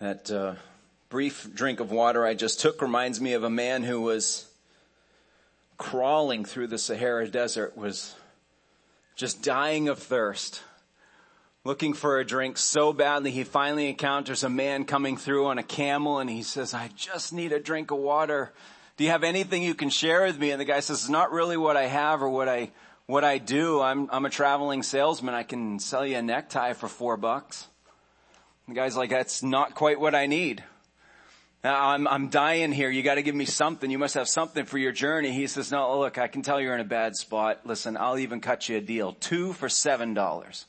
That uh, brief drink of water I just took reminds me of a man who was crawling through the Sahara Desert, was just dying of thirst, looking for a drink so badly he finally encounters a man coming through on a camel and he says, I just need a drink of water. Do you have anything you can share with me? And the guy says, it's not really what I have or what I, what I do. I'm, I'm a traveling salesman. I can sell you a necktie for four bucks. The guy's like, that's not quite what I need. I'm, I'm dying here. You got to give me something. You must have something for your journey. He says, no, look, I can tell you're in a bad spot. Listen, I'll even cut you a deal. Two for seven dollars.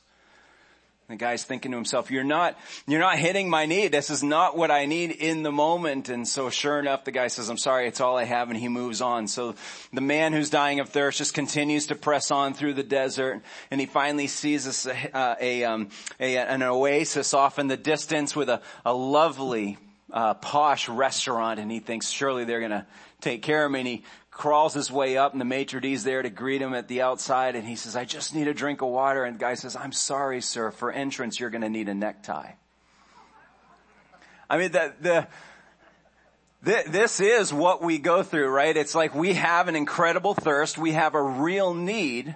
The guy's thinking to himself, you're not, you're not hitting my need. This is not what I need in the moment. And so sure enough, the guy says, I'm sorry, it's all I have. And he moves on. So the man who's dying of thirst just continues to press on through the desert. And he finally sees a, uh, a, um, a an oasis off in the distance with a, a lovely, uh, posh restaurant. And he thinks, surely they're going to take care of me. And he crawls his way up and the maitre d's there to greet him at the outside and he says, I just need a drink of water. And the guy says, I'm sorry, sir, for entrance, you're going to need a necktie. I mean, the, the, the, this is what we go through, right? It's like we have an incredible thirst. We have a real need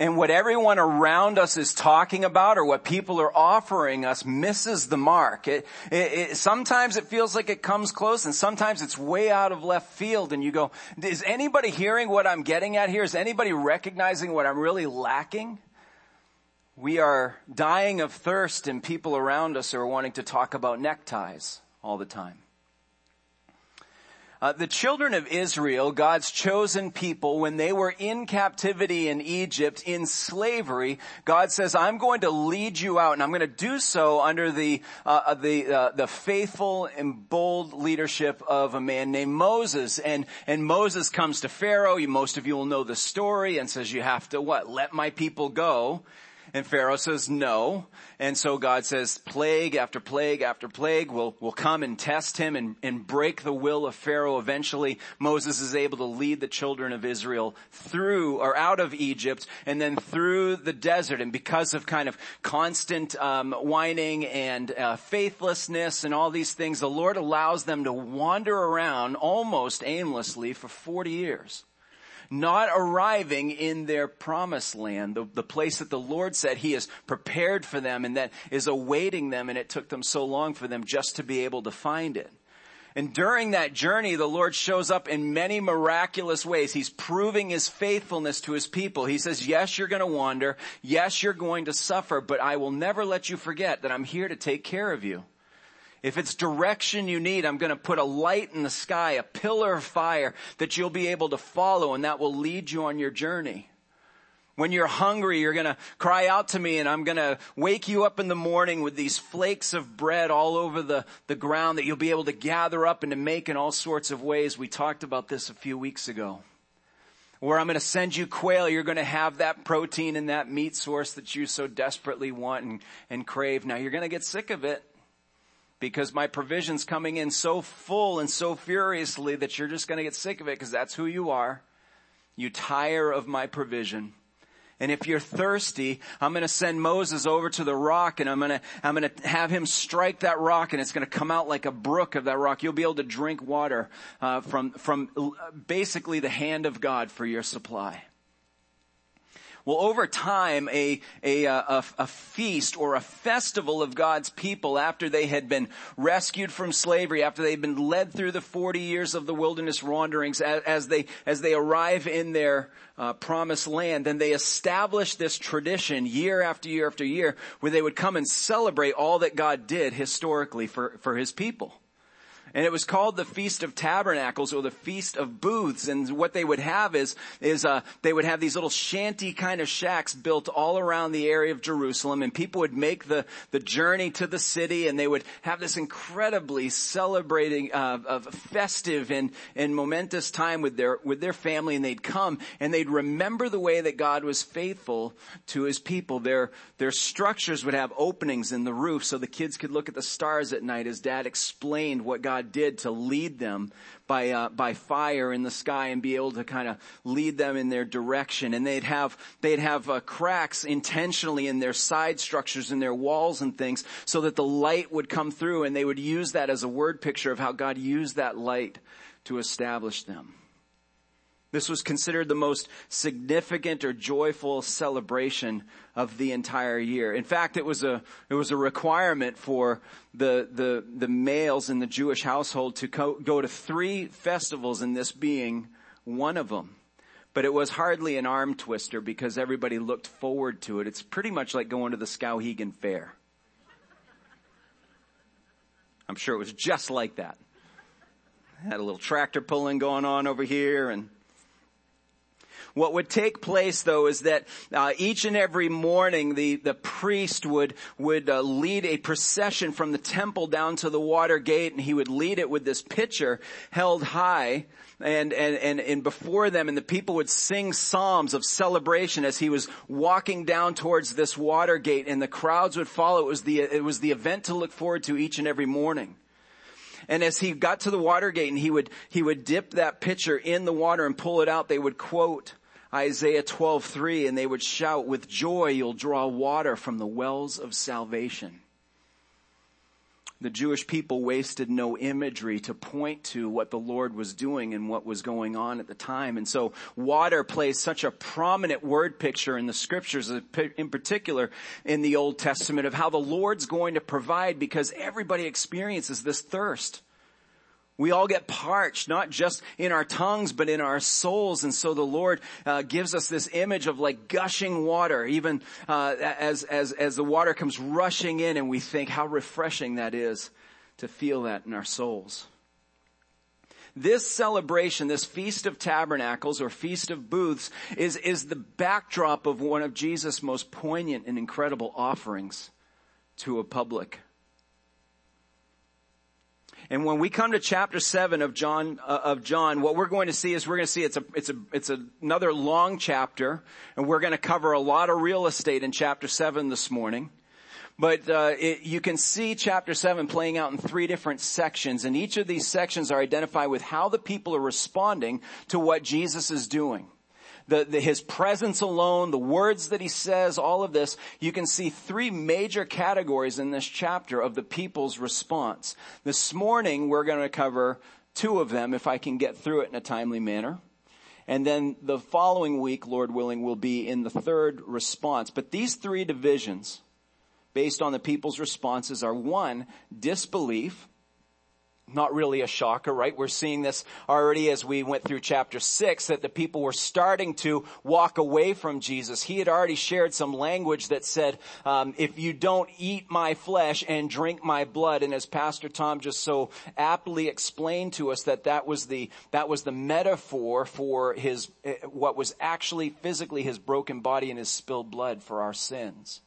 and what everyone around us is talking about or what people are offering us misses the mark. It, it, it, sometimes it feels like it comes close and sometimes it's way out of left field and you go, is anybody hearing what I'm getting at here? Is anybody recognizing what I'm really lacking? We are dying of thirst and people around us are wanting to talk about neckties all the time. Uh, the children of Israel, God's chosen people, when they were in captivity in Egypt, in slavery, God says, "I'm going to lead you out, and I'm going to do so under the uh, uh, the uh, the faithful and bold leadership of a man named Moses." And and Moses comes to Pharaoh. You, most of you will know the story, and says, "You have to what? Let my people go." And Pharaoh says no. And so God says plague after plague after plague will, will come and test him and, and break the will of Pharaoh. Eventually Moses is able to lead the children of Israel through or out of Egypt and then through the desert. And because of kind of constant um, whining and uh, faithlessness and all these things, the Lord allows them to wander around almost aimlessly for 40 years not arriving in their promised land, the, the place that the Lord said He has prepared for them and that is awaiting them and it took them so long for them just to be able to find it. And during that journey, the Lord shows up in many miraculous ways. He's proving His faithfulness to His people. He says, yes, you're going to wander. Yes, you're going to suffer, but I will never let you forget that I'm here to take care of you. If it's direction you need, I'm going to put a light in the sky, a pillar of fire that you'll be able to follow and that will lead you on your journey. When you're hungry, you're going to cry out to me and I'm going to wake you up in the morning with these flakes of bread all over the, the ground that you'll be able to gather up and to make in all sorts of ways. We talked about this a few weeks ago. Where I'm going to send you quail, you're going to have that protein and that meat source that you so desperately want and, and crave. Now you're going to get sick of it because my provision's coming in so full and so furiously that you're just going to get sick of it because that's who you are. You tire of my provision. And if you're thirsty, I'm going to send Moses over to the rock and I'm going to, I'm going to have him strike that rock and it's going to come out like a brook of that rock. You'll be able to drink water, uh, from, from basically the hand of God for your supply. Well, over time, a, a, a, a, feast or a festival of God's people after they had been rescued from slavery, after they'd been led through the 40 years of the wilderness wanderings, as, as they, as they arrive in their uh, promised land, then they establish this tradition year after year after year where they would come and celebrate all that God did historically for, for his people. And it was called the Feast of Tabernacles or the Feast of Booths. And what they would have is, is, uh, they would have these little shanty kind of shacks built all around the area of Jerusalem and people would make the, the journey to the city and they would have this incredibly celebrating, uh, of festive and, and momentous time with their, with their family and they'd come and they'd remember the way that God was faithful to his people. Their, their structures would have openings in the roof so the kids could look at the stars at night as dad explained what God God did to lead them by, uh, by fire in the sky and be able to kind of lead them in their direction. And they'd have, they'd have uh, cracks intentionally in their side structures and their walls and things so that the light would come through and they would use that as a word picture of how God used that light to establish them. This was considered the most significant or joyful celebration of the entire year. In fact, it was a, it was a requirement for the, the, the males in the Jewish household to co- go to three festivals and this being one of them. But it was hardly an arm twister because everybody looked forward to it. It's pretty much like going to the Skowhegan Fair. I'm sure it was just like that. Had a little tractor pulling going on over here and what would take place though is that uh, each and every morning the, the priest would, would uh, lead a procession from the temple down to the water gate and he would lead it with this pitcher held high and, and, and, and before them and the people would sing psalms of celebration as he was walking down towards this water gate and the crowds would follow. It was the, it was the event to look forward to each and every morning. And as he got to the water gate and he would, he would dip that pitcher in the water and pull it out, they would quote Isaiah 12:3 and they would shout with joy you'll draw water from the wells of salvation. The Jewish people wasted no imagery to point to what the Lord was doing and what was going on at the time. And so water plays such a prominent word picture in the scriptures, in particular in the Old Testament of how the Lord's going to provide because everybody experiences this thirst. We all get parched, not just in our tongues, but in our souls. And so the Lord uh, gives us this image of like gushing water, even uh, as as as the water comes rushing in, and we think how refreshing that is to feel that in our souls. This celebration, this Feast of Tabernacles or Feast of Booths is, is the backdrop of one of Jesus' most poignant and incredible offerings to a public and when we come to chapter seven of John, uh, of John, what we're going to see is we're going to see it's a, it's a, it's another long chapter, and we're going to cover a lot of real estate in chapter seven this morning. But uh, it, you can see chapter seven playing out in three different sections, and each of these sections are identified with how the people are responding to what Jesus is doing the, the, his presence alone, the words that he says, all of this, you can see three major categories in this chapter of the people's response. This morning we're going to cover two of them if I can get through it in a timely manner. And then the following week, Lord willing, will be in the third response. But these three divisions, based on the people's responses, are one, disbelief, not really a shocker, right? We're seeing this already as we went through chapter six, that the people were starting to walk away from Jesus. He had already shared some language that said, um, if you don't eat my flesh and drink my blood, and as Pastor Tom just so aptly explained to us that that was the, that was the metaphor for his, eh, what was actually physically his broken body and his spilled blood for our sins.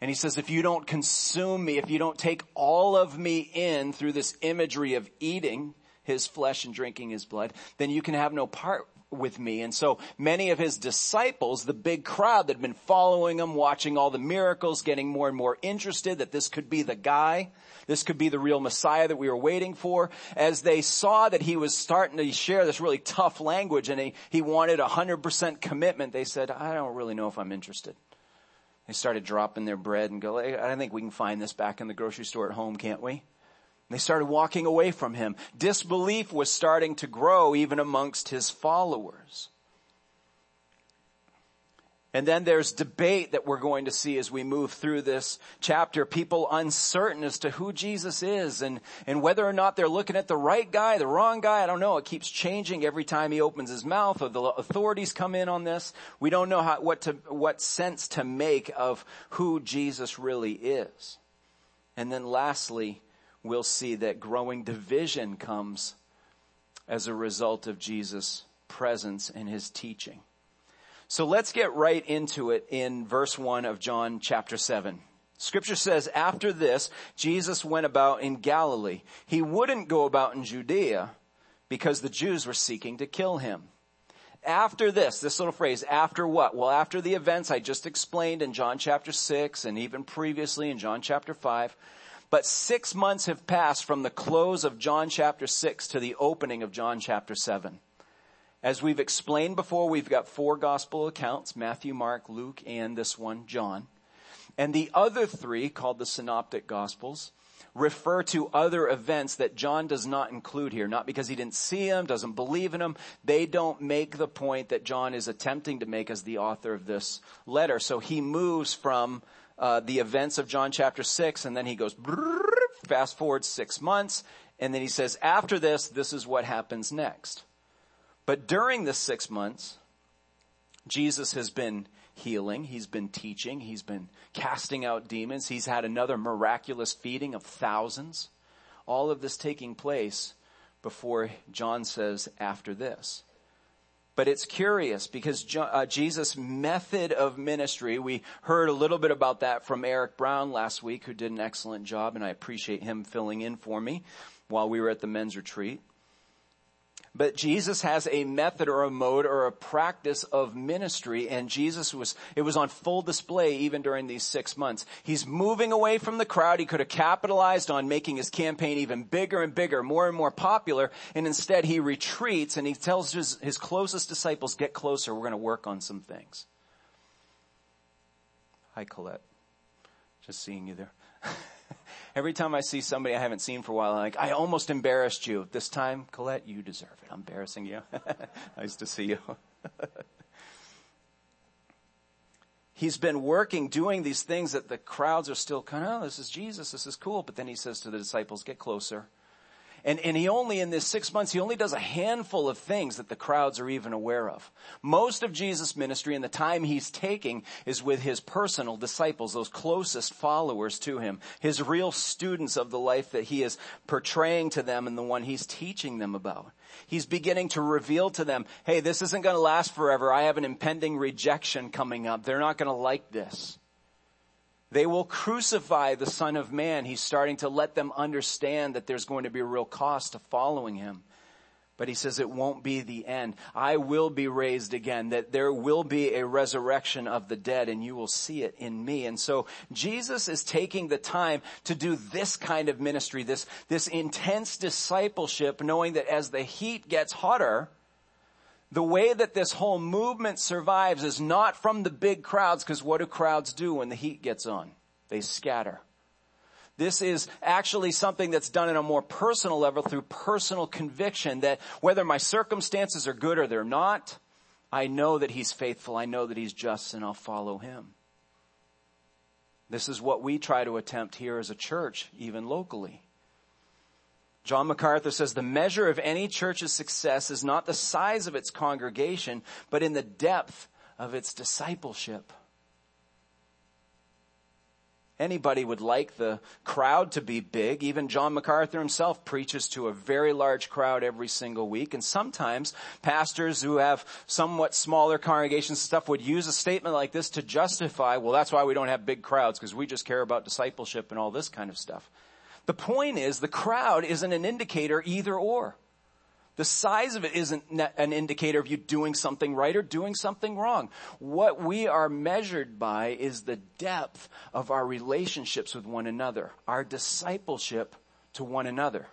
And he says, if you don't consume me, if you don't take all of me in through this imagery of eating his flesh and drinking his blood, then you can have no part with me. And so many of his disciples, the big crowd that had been following him, watching all the miracles, getting more and more interested that this could be the guy, this could be the real Messiah that we were waiting for, as they saw that he was starting to share this really tough language and he, he wanted a hundred percent commitment, they said, I don't really know if I'm interested. They started dropping their bread and go, I think we can find this back in the grocery store at home, can't we? They started walking away from him. Disbelief was starting to grow even amongst his followers. And then there's debate that we're going to see as we move through this chapter. People uncertain as to who Jesus is and, and whether or not they're looking at the right guy, the wrong guy. I don't know. It keeps changing every time he opens his mouth or the authorities come in on this. We don't know how, what to, what sense to make of who Jesus really is. And then lastly, we'll see that growing division comes as a result of Jesus' presence and his teaching. So let's get right into it in verse 1 of John chapter 7. Scripture says, after this, Jesus went about in Galilee. He wouldn't go about in Judea because the Jews were seeking to kill him. After this, this little phrase, after what? Well, after the events I just explained in John chapter 6 and even previously in John chapter 5, But six months have passed from the close of John chapter 6 to the opening of John chapter 7. As we've explained before, we've got four gospel accounts, Matthew, Mark, Luke, and this one, John. And the other three, called the synoptic gospels, refer to other events that John does not include here, not because he didn't see them, doesn't believe in them. They don't make the point that John is attempting to make as the author of this letter. So he moves from uh, the events of John chapter 6 and then he goes fast forward six months and then he says after this, this is what happens next. But during the six months, Jesus has been healing. He's been teaching. He's been casting out demons. He's had another miraculous feeding of thousands. All of this taking place before John says after this. But it's curious because uh, Jesus' method of ministry, we heard a little bit about that from Eric Brown last week, who did an excellent job, and I appreciate him filling in for me while we were at the men's retreat. But Jesus has a method or a mode or a practice of ministry and Jesus was, it was on full display even during these six months. He's moving away from the crowd. He could have capitalized on making his campaign even bigger and bigger, more and more popular. And instead he retreats and he tells his, his closest disciples, get closer. We're going to work on some things. Hi, Colette. Just seeing you there. Every time I see somebody I haven't seen for a while, I'm like, I almost embarrassed you. This time, Colette, you deserve it. I'm embarrassing you. nice to see you. He's been working, doing these things that the crowds are still kind of, oh, this is Jesus, this is cool. But then he says to the disciples, get closer. And, and he only, in this six months, he only does a handful of things that the crowds are even aware of. Most of Jesus' ministry and the time he's taking is with his personal disciples, those closest followers to him, his real students of the life that he is portraying to them and the one he's teaching them about. He's beginning to reveal to them, hey, this isn't going to last forever. I have an impending rejection coming up. They're not going to like this. They will crucify the son of man. He's starting to let them understand that there's going to be a real cost to following him. But he says it won't be the end. I will be raised again, that there will be a resurrection of the dead and you will see it in me. And so Jesus is taking the time to do this kind of ministry, this, this intense discipleship, knowing that as the heat gets hotter, the way that this whole movement survives is not from the big crowds, because what do crowds do when the heat gets on? They scatter. This is actually something that's done on a more personal level through personal conviction that whether my circumstances are good or they're not, I know that He's faithful. I know that He's just and I'll follow Him. This is what we try to attempt here as a church, even locally. John MacArthur says the measure of any church's success is not the size of its congregation, but in the depth of its discipleship. Anybody would like the crowd to be big. Even John MacArthur himself preaches to a very large crowd every single week. And sometimes pastors who have somewhat smaller congregations stuff would use a statement like this to justify, well, that's why we don't have big crowds because we just care about discipleship and all this kind of stuff. The point is the crowd isn't an indicator either or. The size of it isn't an indicator of you doing something right or doing something wrong. What we are measured by is the depth of our relationships with one another, our discipleship to one another.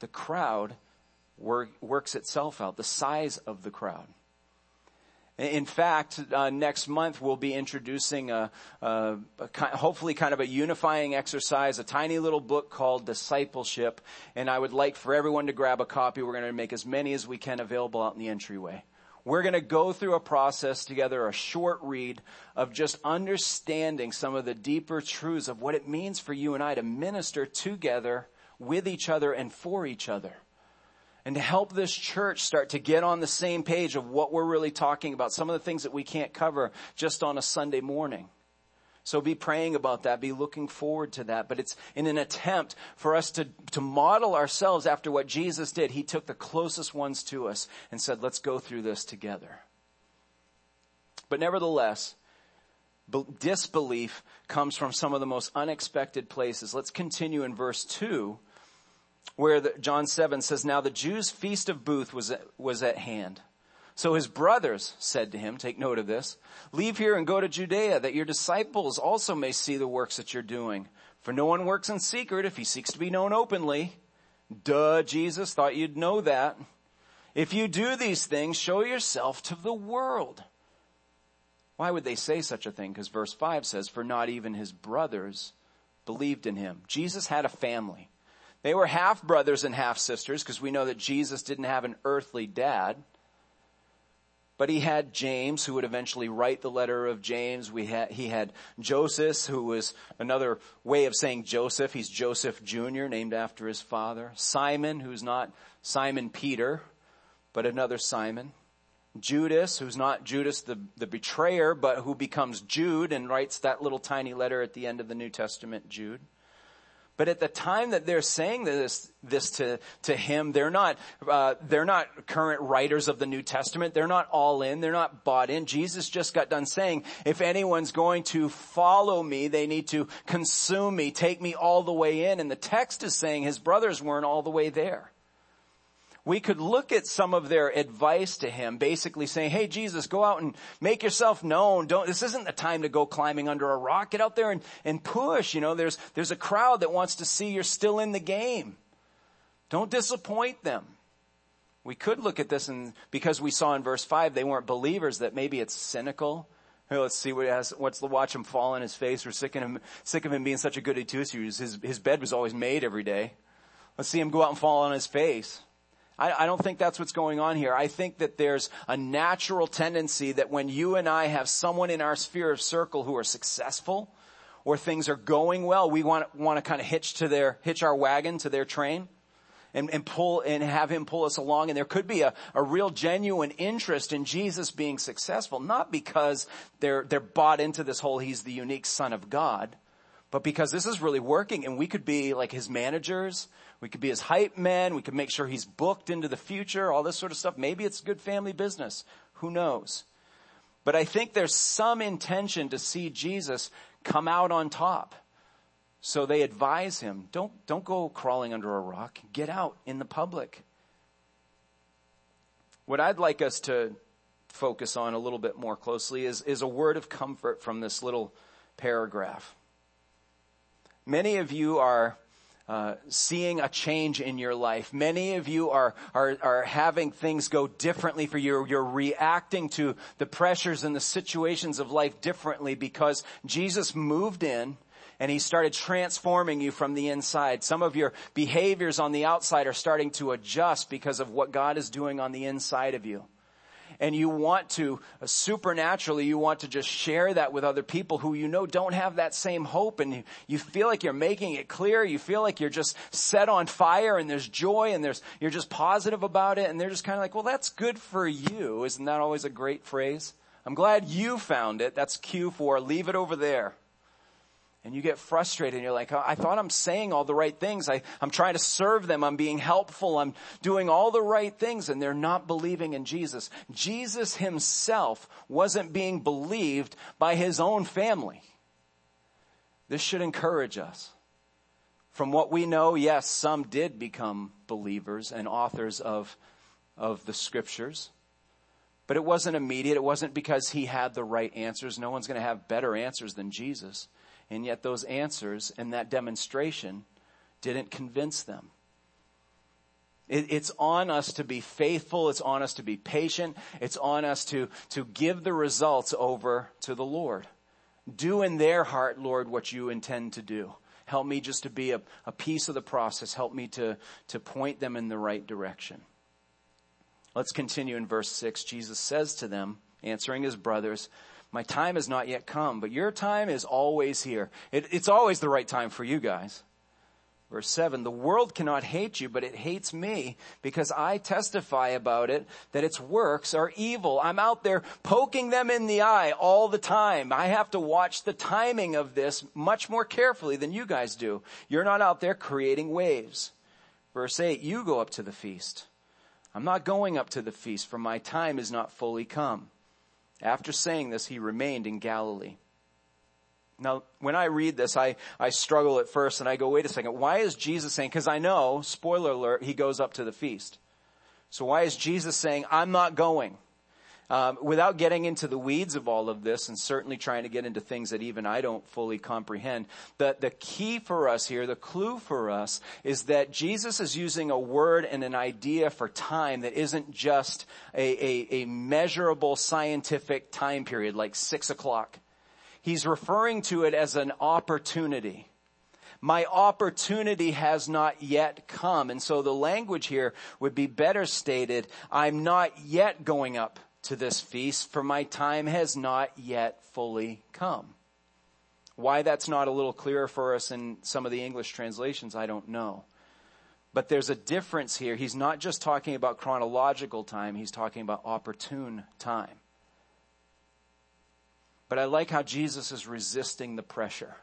The crowd work, works itself out, the size of the crowd. In fact, uh, next month we'll be introducing a, a, a, hopefully kind of a unifying exercise, a tiny little book called Discipleship. And I would like for everyone to grab a copy. We're going to make as many as we can available out in the entryway. We're going to go through a process together, a short read of just understanding some of the deeper truths of what it means for you and I to minister together with each other and for each other and to help this church start to get on the same page of what we're really talking about, some of the things that we can't cover just on a Sunday morning. So be praying about that, be looking forward to that. But it's in an attempt for us to, to model ourselves after what Jesus did. He took the closest ones to us and said, let's go through this together. But nevertheless, disbelief comes from some of the most unexpected places. Let's continue in verse 2 where the, John 7 says, Now the Jews' feast of booth was, was at hand. So his brothers said to him, take note of this, leave here and go to Judea that your disciples also may see the works that you're doing. For no one works in secret if he seeks to be known openly. Duh, Jesus, thought you'd know that. If you do these things, show yourself to the world. Why would they say such a thing? Because verse 5 says, for not even his brothers believed in him. Jesus had a family. They were half brothers and half sisters because we know that Jesus didn't have an earthly dad. But he had James, who would eventually write the letter of James. We had, he had Joseph, who was another way of saying Joseph. He's Joseph Jr., named after his father. Simon, who's not Simon Peter, but another Simon. Judas, who's not Judas the, the betrayer, but who becomes Jude and writes that little tiny letter at the end of the New Testament, Jude. But at the time that they're saying this, this to, to him, they're not, uh, they're not current writers of the New Testament. They're not all in. They're not bought in. Jesus just got done saying, if anyone's going to follow me, they need to consume me, take me all the way in. And the text is saying his brothers weren't all the way there we could look at some of their advice to him, basically saying, hey Jesus, go out and make yourself known. Don't, this isn't the time to go climbing under a rock. Get out there and, and push. You know, there's, there's a crowd that wants to see you're still in the game. Don't disappoint them. We could look at this and because we saw in verse five, they weren't believers that maybe it's cynical. Hey, let's see what has, what's the watch him fall in his face. We're sick of him, sick of him being such a goody two shoes. His, his bed was always made every day. Let's see him go out and fall on his face. I, I don't think that's what's going on here. I think that there's a natural tendency that when you and I have someone in our sphere of circle who are successful, or things are going well, we want, want to kind of hitch to their, hitch our wagon to their train and, and pull and have him pull us along. And there could be a, a real genuine interest in Jesus being successful, not because they're, they're bought into this whole he's the unique son of God, but because this is really working and we could be like his managers we could be his hype man. We could make sure he's booked into the future, all this sort of stuff. Maybe it's good family business. Who knows? But I think there's some intention to see Jesus come out on top. So they advise him, don't, don't go crawling under a rock. Get out in the public. What I'd like us to focus on a little bit more closely is, is a word of comfort from this little paragraph. Many of you are uh, seeing a change in your life. Many of you are, are, are having things go differently for you. You're reacting to the pressures and the situations of life differently because Jesus moved in and he started transforming you from the inside. Some of your behaviors on the outside are starting to adjust because of what God is doing on the inside of you and you want to uh, supernaturally, you want to just share that with other people who you know don't have that same hope and you, you feel like you're making it clear. You feel like you're just set on fire and there's joy and there's, you're just positive about it and they're just kind of like, well, that's good for you. Isn't that always a great phrase? I'm glad you found it. That's cue for leave it over there and you get frustrated and you're like, I thought I'm saying all the right things. I, I'm trying to serve them. I'm being helpful. I'm doing all the right things and they're not believing in Jesus. Jesus himself wasn't being believed by his own family. This should encourage us. From what we know, yes, some did become believers and authors of, of the scriptures. But it wasn't immediate. It wasn't because he had the right answers. No one's going to have better answers than Jesus. And yet those answers and that demonstration didn't convince them. It, it's on us to be faithful. It's on us to be patient. It's on us to, to give the results over to the Lord. Do in their heart, Lord, what you intend to do. Help me just to be a, a piece of the process. Help me to, to point them in the right direction. Let's continue in verse six. Jesus says to them, answering his brothers, my time has not yet come, but your time is always here. It, it's always the right time for you guys. Verse 7, the world cannot hate you, but it hates me because I testify about it that its works are evil. I'm out there poking them in the eye all the time. I have to watch the timing of this much more carefully than you guys do. You're not out there creating waves. Verse 8, you go up to the feast. I'm not going up to the feast for my time is not fully come. After saying this, he remained in Galilee. Now, when I read this, I, I struggle at first and I go, wait a second, why is Jesus saying, cause I know, spoiler alert, he goes up to the feast. So why is Jesus saying, I'm not going? Um, without getting into the weeds of all of this and certainly trying to get into things that even I don't fully comprehend, the, the key for us here, the clue for us is that Jesus is using a word and an idea for time that isn't just a, a, a measurable scientific time period like six o'clock. He's referring to it as an opportunity my opportunity has not yet come. And so the language here would be better stated, I'm not yet going up to this feast for my time has not yet fully come. Why that's not a little clearer for us in some of the English translations, I don't know. But there's a difference here. He's not just talking about chronological time, he's talking about opportune time. But I like how Jesus is resisting the pressure.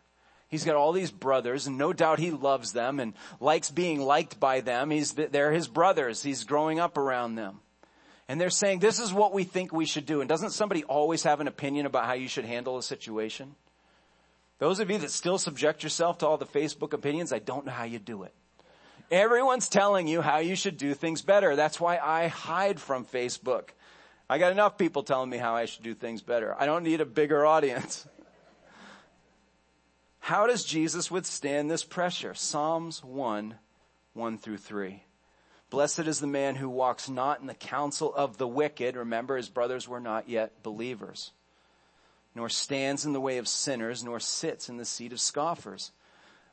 He's got all these brothers and no doubt he loves them and likes being liked by them. He's, they're his brothers. He's growing up around them. And they're saying, this is what we think we should do. And doesn't somebody always have an opinion about how you should handle a situation? Those of you that still subject yourself to all the Facebook opinions, I don't know how you do it. Everyone's telling you how you should do things better. That's why I hide from Facebook. I got enough people telling me how I should do things better. I don't need a bigger audience. How does Jesus withstand this pressure? Psalms 1, 1 through 3. Blessed is the man who walks not in the counsel of the wicked. Remember, his brothers were not yet believers. Nor stands in the way of sinners, nor sits in the seat of scoffers.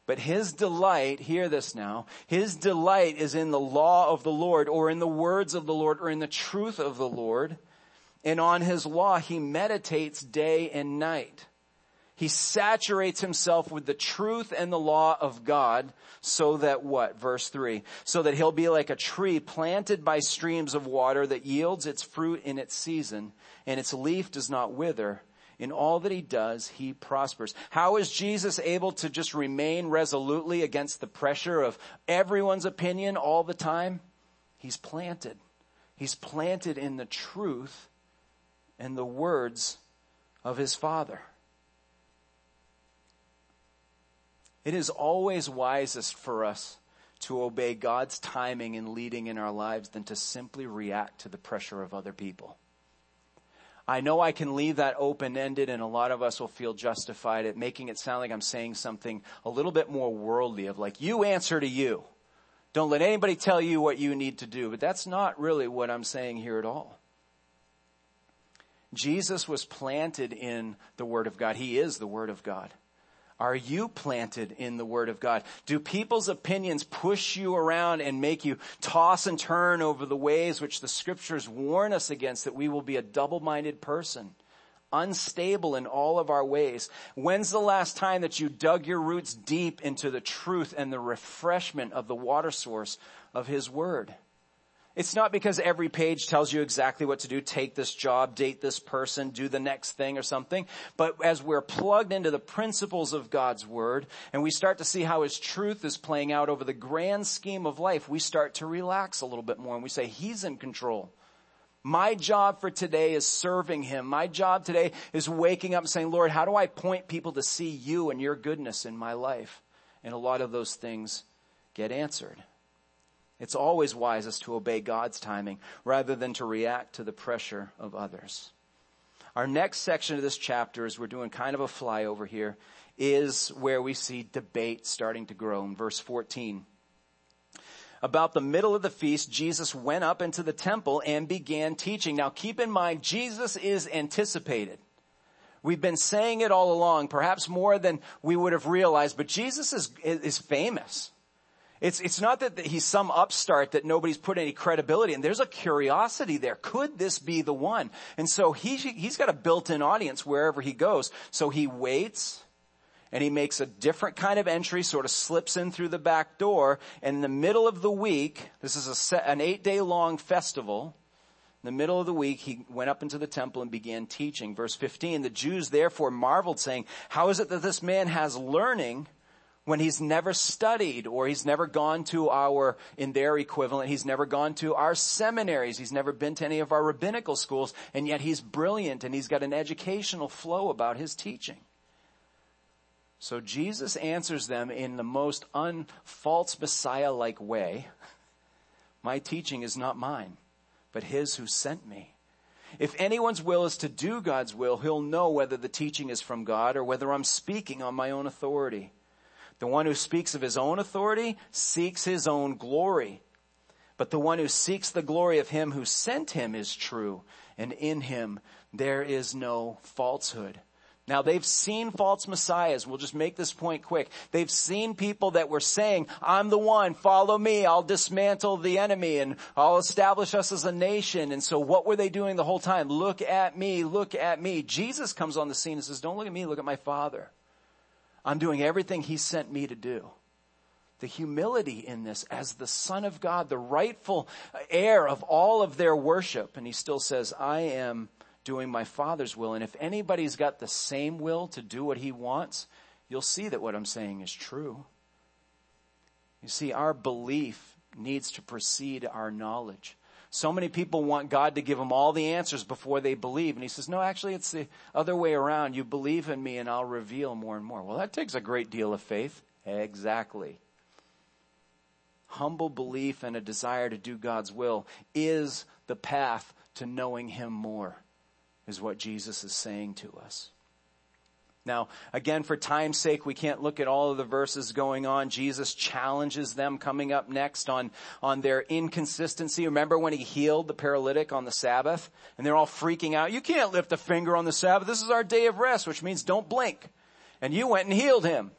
But his delight, hear this now, his delight is in the law of the Lord, or in the words of the Lord, or in the truth of the Lord. And on his law he meditates day and night. He saturates himself with the truth and the law of God so that what? Verse three. So that he'll be like a tree planted by streams of water that yields its fruit in its season and its leaf does not wither. In all that he does, he prospers. How is Jesus able to just remain resolutely against the pressure of everyone's opinion all the time? He's planted. He's planted in the truth and the words of his Father. It is always wisest for us to obey God's timing and leading in our lives than to simply react to the pressure of other people. I know I can leave that open-ended and a lot of us will feel justified at making it sound like I'm saying something a little bit more worldly of like, you answer to you. Don't let anybody tell you what you need to do. But that's not really what I'm saying here at all. Jesus was planted in the Word of God. He is the Word of God. Are you planted in the Word of God? Do people's opinions push you around and make you toss and turn over the ways which the scriptures warn us against that we will be a double-minded person? Unstable in all of our ways. When's the last time that you dug your roots deep into the truth and the refreshment of the water source of His Word? It's not because every page tells you exactly what to do, take this job, date this person, do the next thing or something. But as we're plugged into the principles of God's Word and we start to see how His truth is playing out over the grand scheme of life, we start to relax a little bit more and we say, He's in control. My job for today is serving Him. My job today is waking up and saying, Lord, how do I point people to see you and your goodness in my life? And a lot of those things get answered. It's always wisest to obey God's timing rather than to react to the pressure of others. Our next section of this chapter, as we're doing kind of a flyover here, is where we see debate starting to grow in verse 14. About the middle of the feast, Jesus went up into the temple and began teaching. Now keep in mind, Jesus is anticipated. We've been saying it all along, perhaps more than we would have realized, but Jesus is, is famous. It's, it's not that he's some upstart that nobody's put any credibility in. There's a curiosity there. Could this be the one? And so he, he's got a built-in audience wherever he goes. So he waits and he makes a different kind of entry, sort of slips in through the back door. And in the middle of the week, this is a set, an eight day long festival. In the middle of the week, he went up into the temple and began teaching. Verse 15, the Jews therefore marveled saying, how is it that this man has learning when he's never studied or he's never gone to our, in their equivalent, he's never gone to our seminaries, he's never been to any of our rabbinical schools, and yet he's brilliant and he's got an educational flow about his teaching. So Jesus answers them in the most unfalse Messiah-like way. My teaching is not mine, but his who sent me. If anyone's will is to do God's will, he'll know whether the teaching is from God or whether I'm speaking on my own authority. The one who speaks of his own authority seeks his own glory. But the one who seeks the glory of him who sent him is true, and in him there is no falsehood. Now they've seen false messiahs. We'll just make this point quick. They've seen people that were saying, I'm the one, follow me, I'll dismantle the enemy and I'll establish us as a nation. And so what were they doing the whole time? Look at me, look at me. Jesus comes on the scene and says, don't look at me, look at my father. I'm doing everything he sent me to do. The humility in this as the son of God, the rightful heir of all of their worship. And he still says, I am doing my father's will. And if anybody's got the same will to do what he wants, you'll see that what I'm saying is true. You see, our belief needs to precede our knowledge. So many people want God to give them all the answers before they believe. And he says, no, actually it's the other way around. You believe in me and I'll reveal more and more. Well, that takes a great deal of faith. Exactly. Humble belief and a desire to do God's will is the path to knowing him more, is what Jesus is saying to us. Now, again, for time's sake, we can't look at all of the verses going on. Jesus challenges them coming up next on, on their inconsistency. Remember when he healed the paralytic on the Sabbath? And they're all freaking out. You can't lift a finger on the Sabbath. This is our day of rest, which means don't blink. And you went and healed him.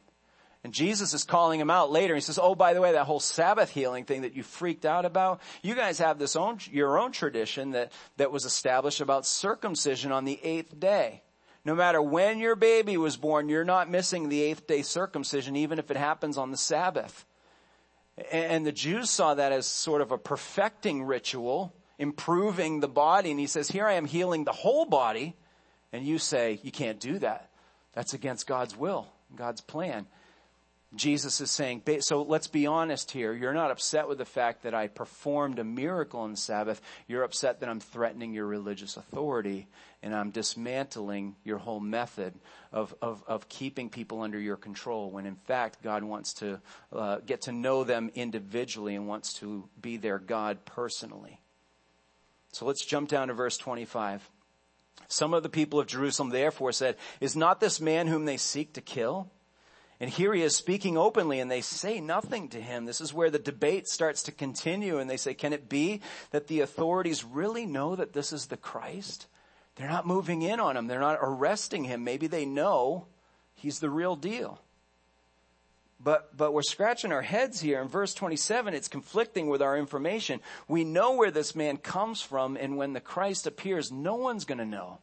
And Jesus is calling him out later. He says, oh, by the way, that whole Sabbath healing thing that you freaked out about, you guys have this own, your own tradition that, that was established about circumcision on the eighth day. No matter when your baby was born, you're not missing the eighth day circumcision, even if it happens on the Sabbath. And the Jews saw that as sort of a perfecting ritual, improving the body. And he says, here I am healing the whole body. And you say, you can't do that. That's against God's will, God's plan. Jesus is saying, so let's be honest here. You're not upset with the fact that I performed a miracle on Sabbath. You're upset that I'm threatening your religious authority and I'm dismantling your whole method of, of, of keeping people under your control when in fact God wants to uh, get to know them individually and wants to be their God personally. So let's jump down to verse 25. Some of the people of Jerusalem therefore said, is not this man whom they seek to kill? And here he is speaking openly and they say nothing to him. This is where the debate starts to continue and they say, can it be that the authorities really know that this is the Christ? They're not moving in on him. They're not arresting him. Maybe they know he's the real deal. But, but we're scratching our heads here. In verse 27, it's conflicting with our information. We know where this man comes from and when the Christ appears, no one's gonna know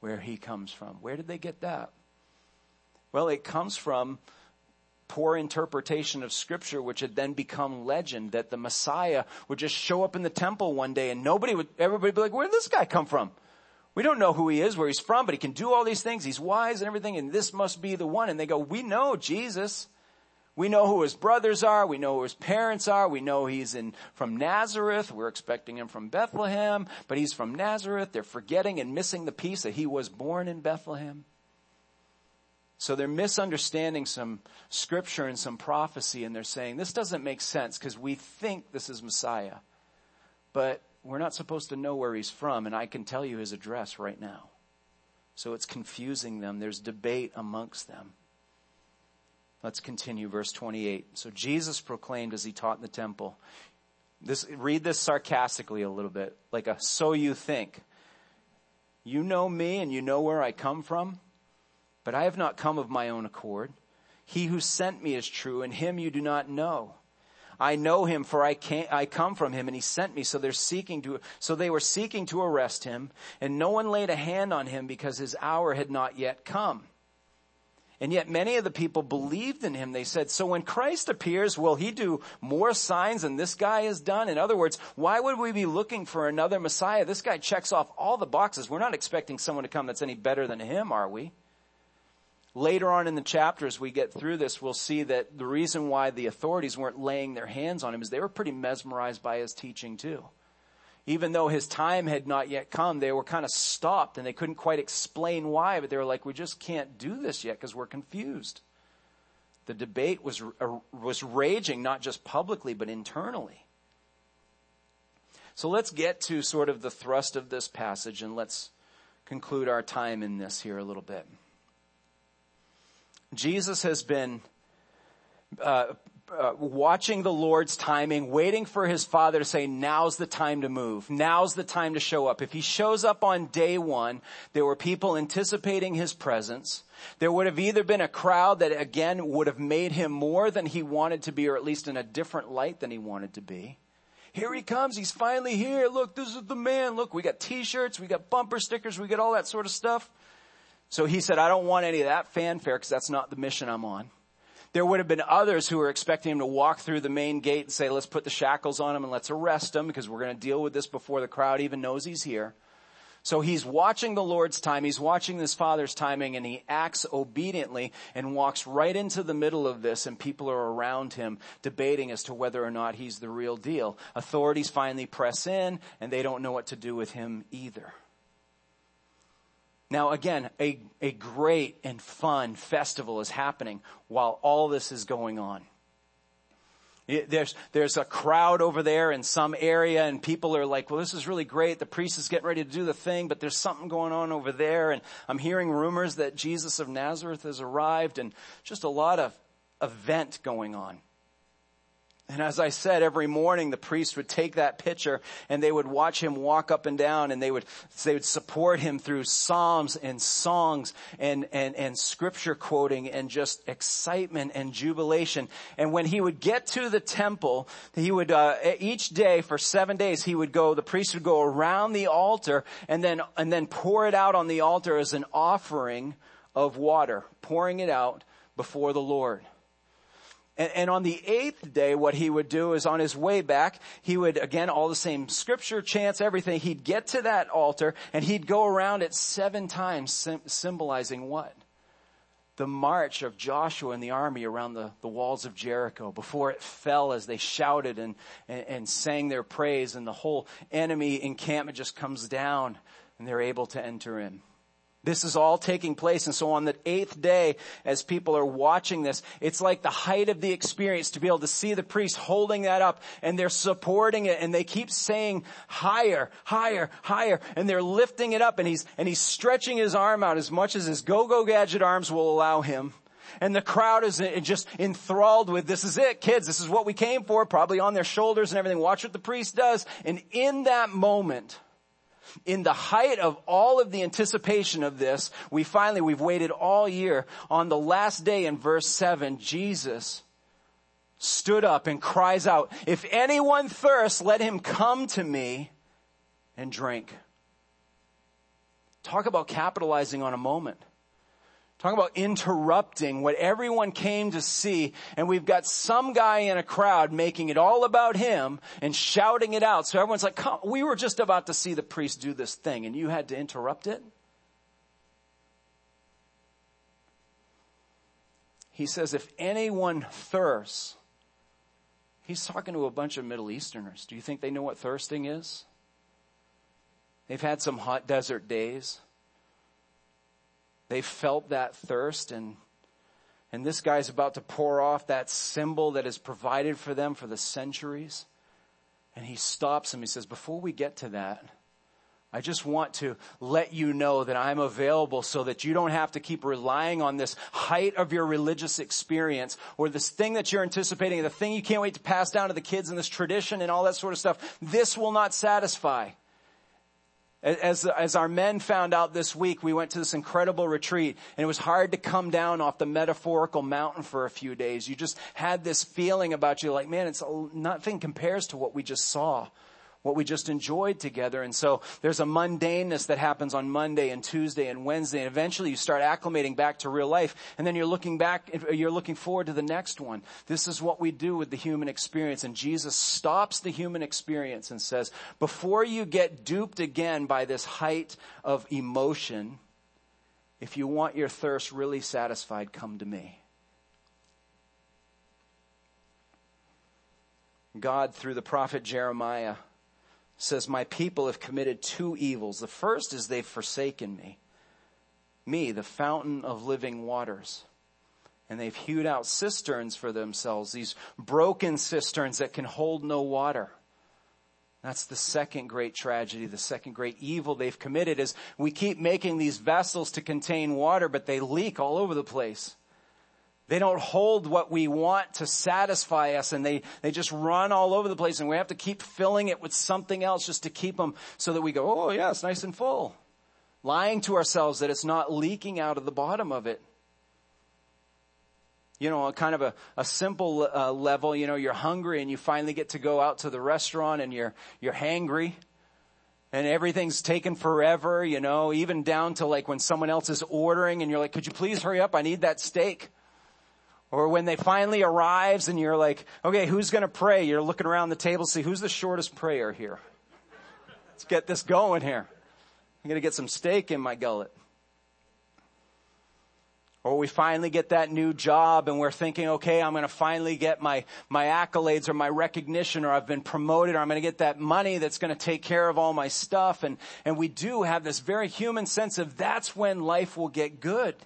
where he comes from. Where did they get that? Well, it comes from poor interpretation of scripture, which had then become legend, that the Messiah would just show up in the temple one day and nobody would, everybody would be like, where did this guy come from? We don't know who he is, where he's from, but he can do all these things. He's wise and everything, and this must be the one. And they go, we know Jesus. We know who his brothers are. We know who his parents are. We know he's in, from Nazareth. We're expecting him from Bethlehem, but he's from Nazareth. They're forgetting and missing the piece that he was born in Bethlehem. So they're misunderstanding some scripture and some prophecy and they're saying, this doesn't make sense because we think this is Messiah. But we're not supposed to know where he's from and I can tell you his address right now. So it's confusing them. There's debate amongst them. Let's continue verse 28. So Jesus proclaimed as he taught in the temple. This, read this sarcastically a little bit, like a so you think. You know me and you know where I come from. But I have not come of my own accord. He who sent me is true and him you do not know. I know him for I I come from him and he sent me. So they're seeking to, so they were seeking to arrest him and no one laid a hand on him because his hour had not yet come. And yet many of the people believed in him. They said, so when Christ appears, will he do more signs than this guy has done? In other words, why would we be looking for another Messiah? This guy checks off all the boxes. We're not expecting someone to come that's any better than him, are we? Later on in the chapter, as we get through this, we'll see that the reason why the authorities weren't laying their hands on him is they were pretty mesmerized by his teaching too. Even though his time had not yet come, they were kind of stopped and they couldn't quite explain why, but they were like, we just can't do this yet because we're confused. The debate was, uh, was raging, not just publicly, but internally. So let's get to sort of the thrust of this passage and let's conclude our time in this here a little bit. Jesus has been uh, uh, watching the Lord's timing, waiting for his father to say, now's the time to move. Now's the time to show up. If he shows up on day one, there were people anticipating his presence. There would have either been a crowd that again would have made him more than he wanted to be, or at least in a different light than he wanted to be. Here he comes. He's finally here. Look, this is the man. Look, we got t-shirts, we got bumper stickers, we got all that sort of stuff. So he said, I don't want any of that fanfare because that's not the mission I'm on. There would have been others who were expecting him to walk through the main gate and say, let's put the shackles on him and let's arrest him because we're going to deal with this before the crowd even knows he's here. So he's watching the Lord's time, he's watching his father's timing, and he acts obediently and walks right into the middle of this, and people are around him debating as to whether or not he's the real deal. Authorities finally press in, and they don't know what to do with him either. Now again, a, a great and fun festival is happening while all this is going on. There's, there's a crowd over there in some area and people are like, well, this is really great. The priest is getting ready to do the thing, but there's something going on over there. And I'm hearing rumors that Jesus of Nazareth has arrived and just a lot of event going on. And as I said, every morning the priest would take that pitcher and they would watch him walk up and down and they would, they would support him through psalms and songs and, and, and scripture quoting and just excitement and jubilation. And when he would get to the temple, he would, uh, each day for seven days, he would go, the priest would go around the altar and then, and then pour it out on the altar as an offering of water, pouring it out before the Lord. And, on the eighth day, what he would do is on his way back, he would, again, all the same scripture, chants, everything, he'd get to that altar and he'd go around it seven times, symbolizing what? The march of Joshua and the army around the, the walls of Jericho before it fell as they shouted and, and, and sang their praise and the whole enemy encampment just comes down and they're able to enter in. This is all taking place. And so on the eighth day, as people are watching this, it's like the height of the experience to be able to see the priest holding that up and they're supporting it and they keep saying higher, higher, higher and they're lifting it up and he's, and he's stretching his arm out as much as his go-go gadget arms will allow him. And the crowd is just enthralled with this is it, kids, this is what we came for, probably on their shoulders and everything. Watch what the priest does. And in that moment, in the height of all of the anticipation of this, we finally, we've waited all year. On the last day in verse 7, Jesus stood up and cries out, if anyone thirsts, let him come to me and drink. Talk about capitalizing on a moment. Talking about interrupting what everyone came to see and we've got some guy in a crowd making it all about him and shouting it out. So everyone's like, Come. we were just about to see the priest do this thing and you had to interrupt it? He says, if anyone thirsts, he's talking to a bunch of Middle Easterners. Do you think they know what thirsting is? They've had some hot desert days. They felt that thirst and, and this guy's about to pour off that symbol that is provided for them for the centuries. And he stops him. He says, before we get to that, I just want to let you know that I'm available so that you don't have to keep relying on this height of your religious experience or this thing that you're anticipating, the thing you can't wait to pass down to the kids and this tradition and all that sort of stuff. This will not satisfy. As, as our men found out this week, we went to this incredible retreat and it was hard to come down off the metaphorical mountain for a few days. You just had this feeling about you like, man, it's nothing compares to what we just saw what we just enjoyed together. And so there's a mundaneness that happens on Monday and Tuesday and Wednesday. And eventually you start acclimating back to real life. And then you're looking back, you're looking forward to the next one. This is what we do with the human experience. And Jesus stops the human experience and says, before you get duped again by this height of emotion, if you want your thirst really satisfied, come to me. God, through the prophet Jeremiah, says, my people have committed two evils. The first is they've forsaken me. Me, the fountain of living waters. And they've hewed out cisterns for themselves, these broken cisterns that can hold no water. That's the second great tragedy, the second great evil they've committed is we keep making these vessels to contain water, but they leak all over the place. They don't hold what we want to satisfy us and they, they just run all over the place and we have to keep filling it with something else just to keep them so that we go, oh yeah, it's nice and full. Lying to ourselves that it's not leaking out of the bottom of it you know, a kind of a, a simple uh, level, you know, you're hungry and you finally get to go out to the restaurant and you're, you're hangry and everything's taken forever, you know, even down to like when someone else is ordering and you're like, could you please hurry up? I need that steak. Or when they finally arrives and you're like, okay, who's gonna pray? You're looking around the table, see who's the shortest prayer here. Let's get this going here. I'm gonna get some steak in my gullet. Or we finally get that new job and we're thinking, okay, I'm going to finally get my, my accolades or my recognition or I've been promoted or I'm going to get that money that's going to take care of all my stuff. And, and we do have this very human sense of that's when life will get good.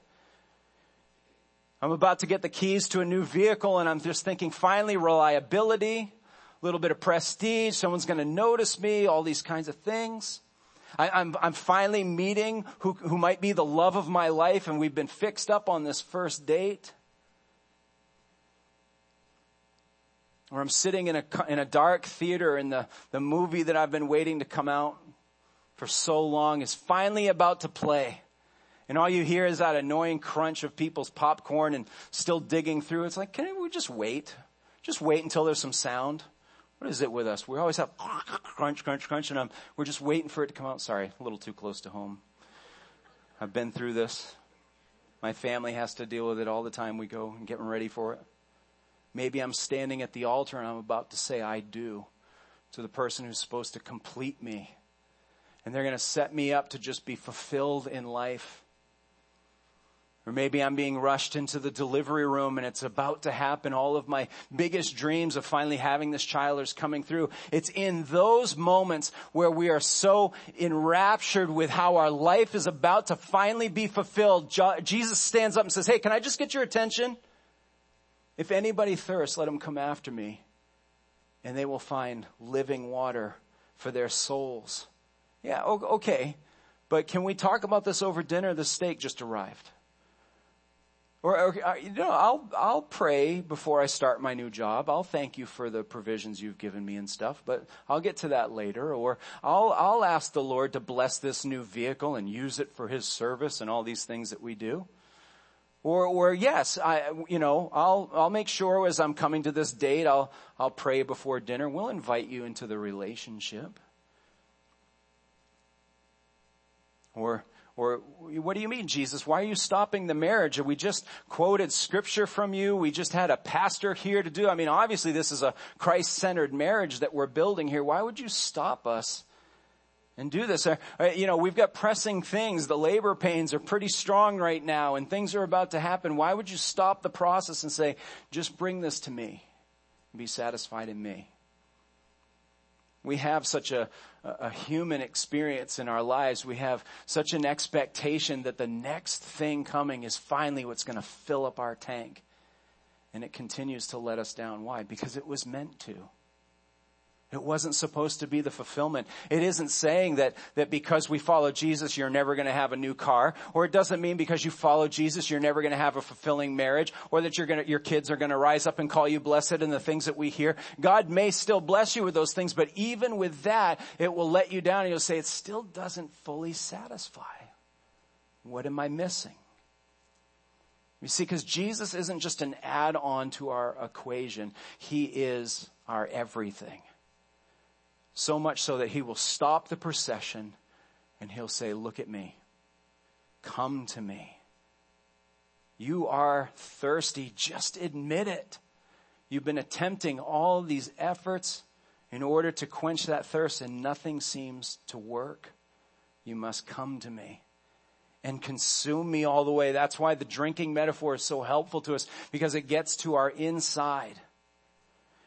I'm about to get the keys to a new vehicle and I'm just thinking finally reliability, a little bit of prestige, someone's going to notice me, all these kinds of things. I, am I'm, I'm finally meeting who, who might be the love of my life and we've been fixed up on this first date. Or I'm sitting in a, in a dark theater and the, the movie that I've been waiting to come out for so long is finally about to play. And all you hear is that annoying crunch of people's popcorn and still digging through. It's like, can we just wait? Just wait until there's some sound. What is it with us? We always have crunch, crunch, crunch, and um, we're just waiting for it to come out. Sorry, a little too close to home. I've been through this. My family has to deal with it all the time we go and getting ready for it. Maybe I'm standing at the altar and I'm about to say I do to the person who's supposed to complete me. And they're going to set me up to just be fulfilled in life. Or maybe I'm being rushed into the delivery room and it's about to happen. All of my biggest dreams of finally having this child is coming through. It's in those moments where we are so enraptured with how our life is about to finally be fulfilled. Jesus stands up and says, Hey, can I just get your attention? If anybody thirsts, let him come after me and they will find living water for their souls. Yeah, okay. But can we talk about this over dinner? The steak just arrived. Or, or, uh, you know, I'll, I'll pray before I start my new job. I'll thank you for the provisions you've given me and stuff, but I'll get to that later. Or I'll, I'll ask the Lord to bless this new vehicle and use it for His service and all these things that we do. Or, or yes, I, you know, I'll, I'll make sure as I'm coming to this date, I'll, I'll pray before dinner. We'll invite you into the relationship. Or, or what do you mean, Jesus? Why are you stopping the marriage? We just quoted scripture from you. We just had a pastor here to do. I mean, obviously this is a Christ-centered marriage that we're building here. Why would you stop us? and do this. Uh, you know, we've got pressing things. The labor pains are pretty strong right now and things are about to happen. Why would you stop the process and say, just bring this to me and be satisfied in me? We have such a, a human experience in our lives. We have such an expectation that the next thing coming is finally what's going to fill up our tank. And it continues to let us down. Why? Because it was meant to. It wasn't supposed to be the fulfillment. It isn't saying that, that because we follow Jesus, you're never going to have a new car, or it doesn't mean because you follow Jesus, you're never going to have a fulfilling marriage, or that to, your kids are to rise up and call you blessed and the things that we hear. God may still bless you with those things, but even with that, it will let you down and you'll say, it still doesn't fully satisfy. What am I missing? You see, because Jesus isn't just an add-on to our equation. He is our everything. So much so that he will stop the procession and he'll say, look at me. Come to me. You are thirsty. Just admit it. You've been attempting all these efforts in order to quench that thirst and nothing seems to work. You must come to me and consume me all the way. That's why the drinking metaphor is so helpful to us because it gets to our inside.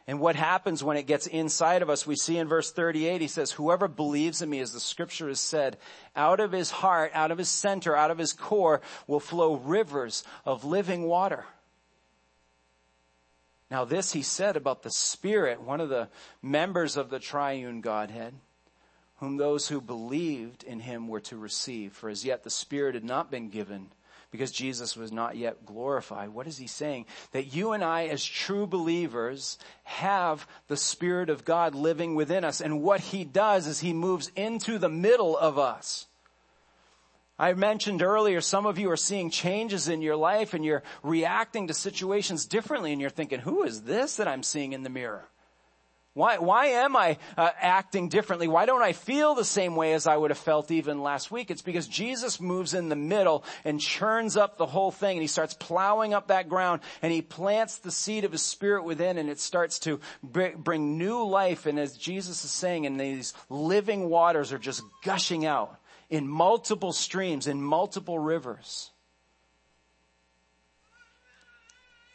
And what happens when it gets inside of us, we see in verse 38, he says, whoever believes in me, as the scripture has said, out of his heart, out of his center, out of his core will flow rivers of living water. Now this he said about the Spirit, one of the members of the triune Godhead, whom those who believed in him were to receive. For as yet the Spirit had not been given because Jesus was not yet glorified. What is he saying? That you and I as true believers have the Spirit of God living within us. And what he does is he moves into the middle of us. I mentioned earlier, some of you are seeing changes in your life and you're reacting to situations differently and you're thinking, who is this that I'm seeing in the mirror? Why, why am I uh, acting differently? Why don't I feel the same way as I would have felt even last week? It's because Jesus moves in the middle and churns up the whole thing and he starts plowing up that ground and he plants the seed of his spirit within and it starts to bring new life. And as Jesus is saying, and these living waters are just gushing out in multiple streams, in multiple rivers.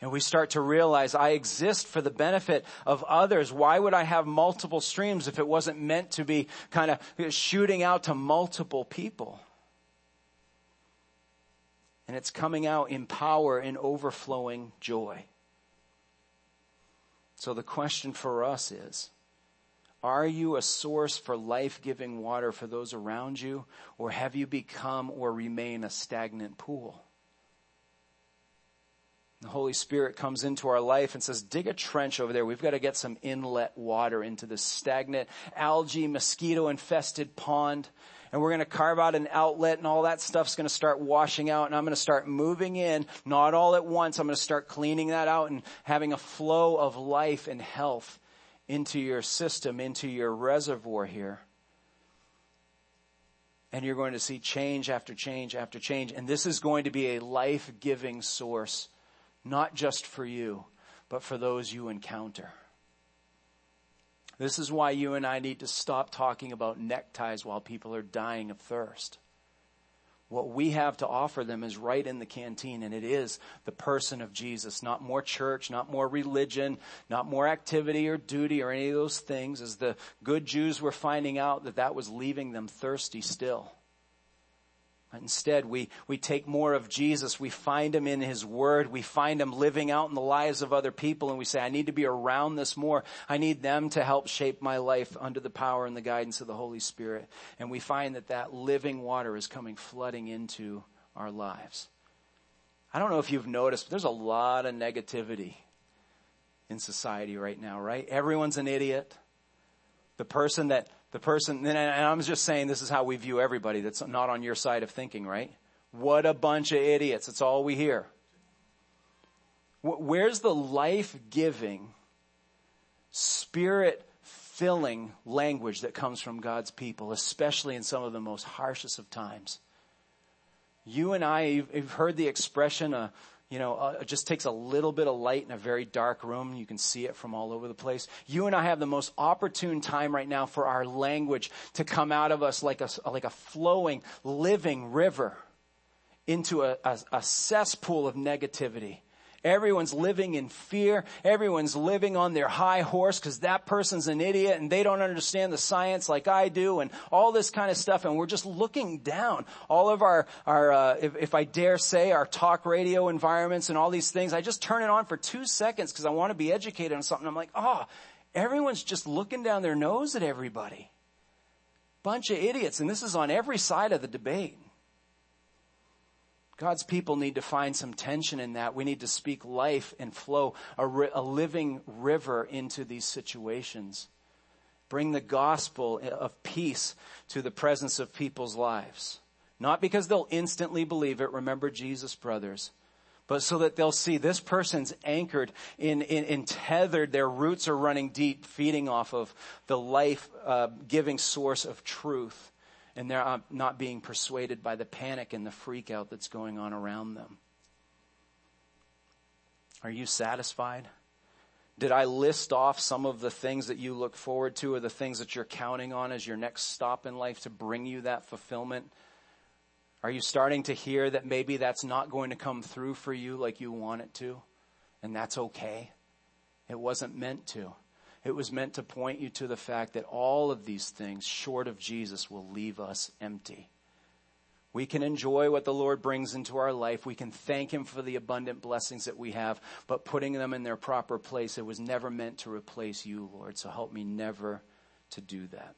And we start to realize I exist for the benefit of others. Why would I have multiple streams if it wasn't meant to be kind of shooting out to multiple people? And it's coming out in power and overflowing joy. So the question for us is, are you a source for life-giving water for those around you, or have you become or remain a stagnant pool? The Holy Spirit comes into our life and says, dig a trench over there. We've got to get some inlet water into this stagnant, algae, mosquito infested pond. And we're going to carve out an outlet and all that stuff's going to start washing out and I'm going to start moving in, not all at once. I'm going to start cleaning that out and having a flow of life and health into your system, into your reservoir here. And you're going to see change after change after change. And this is going to be a life-giving source not just for you, but for those you encounter. This is why you and I need to stop talking about neckties while people are dying of thirst. What we have to offer them is right in the canteen, and it is the person of Jesus. Not more church, not more religion, not more activity or duty or any of those things, as the good Jews were finding out that that was leaving them thirsty still. Instead, we, we take more of Jesus. We find him in his word. We find him living out in the lives of other people and we say, I need to be around this more. I need them to help shape my life under the power and the guidance of the Holy Spirit. And we find that that living water is coming flooding into our lives. I don't know if you've noticed, but there's a lot of negativity in society right now, right? Everyone's an idiot. The person that the person, and I'm just saying this is how we view everybody that's not on your side of thinking, right? What a bunch of idiots. That's all we hear. Where's the life-giving, spirit-filling language that comes from God's people, especially in some of the most harshest of times? You and I, you've heard the expression, uh, you know, uh, it just takes a little bit of light in a very dark room. You can see it from all over the place. You and I have the most opportune time right now for our language to come out of us like a, like a flowing, living river into a, a, a cesspool of negativity. Everyone's living in fear. Everyone's living on their high horse because that person's an idiot and they don't understand the science like I do and all this kind of stuff. And we're just looking down. All of our, our, uh, if, if I dare say, our talk radio environments and all these things, I just turn it on for two seconds because I want to be educated on something. I'm like, oh, everyone's just looking down their nose at everybody. Bunch of idiots. And this is on every side of the debate. God's people need to find some tension in that. We need to speak life and flow a, ri- a, living river into these situations. Bring the gospel of peace to the presence of people's lives. Not because they'll instantly believe it. Remember Jesus, brothers. But so that they'll see this person's anchored in, in, in tethered. Their roots are running deep, feeding off of the life uh, giving source of truth and they're not being persuaded by the panic and the freak out that's going on around them. Are you satisfied? Did I list off some of the things that you look forward to or the things that you're counting on as your next stop in life to bring you that fulfillment? Are you starting to hear that maybe that's not going to come through for you like you want it to? And that's okay. It wasn't meant to. It was meant to point you to the fact that all of these things, short of Jesus, will leave us empty. We can enjoy what the Lord brings into our life. We can thank Him for the abundant blessings that we have, but putting them in their proper place, it was never meant to replace you, Lord. So help me never to do that.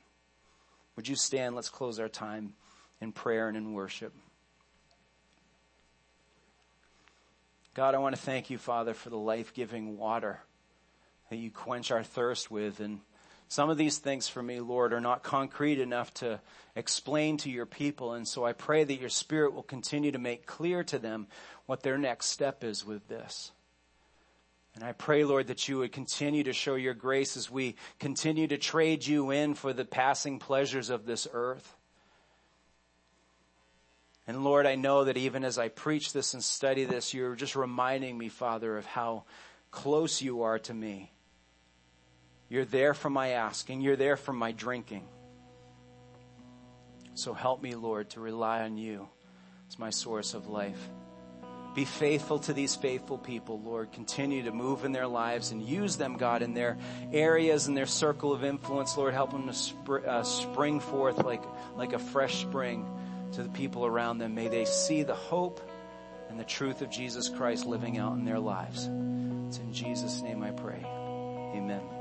Would you stand? Let's close our time in prayer and in worship. God, I want to thank you, Father, for the life-giving water that you quench our thirst with. And some of these things for me, Lord, are not concrete enough to explain to your people. And so I pray that your spirit will continue to make clear to them what their next step is with this. And I pray, Lord, that you would continue to show your grace as we continue to trade you in for the passing pleasures of this earth. And Lord, I know that even as I preach this and study this, you're just reminding me, Father, of how close you are to me you're there for my asking. You're there for my drinking. So help me, Lord, to rely on you as my source of life. Be faithful to these faithful people, Lord. Continue to move in their lives and use them, God, in their areas and their circle of influence. Lord, help them to sp- uh, spring forth like, like a fresh spring to the people around them. May they see the hope and the truth of Jesus Christ living out in their lives. It's in Jesus' name I pray. Amen.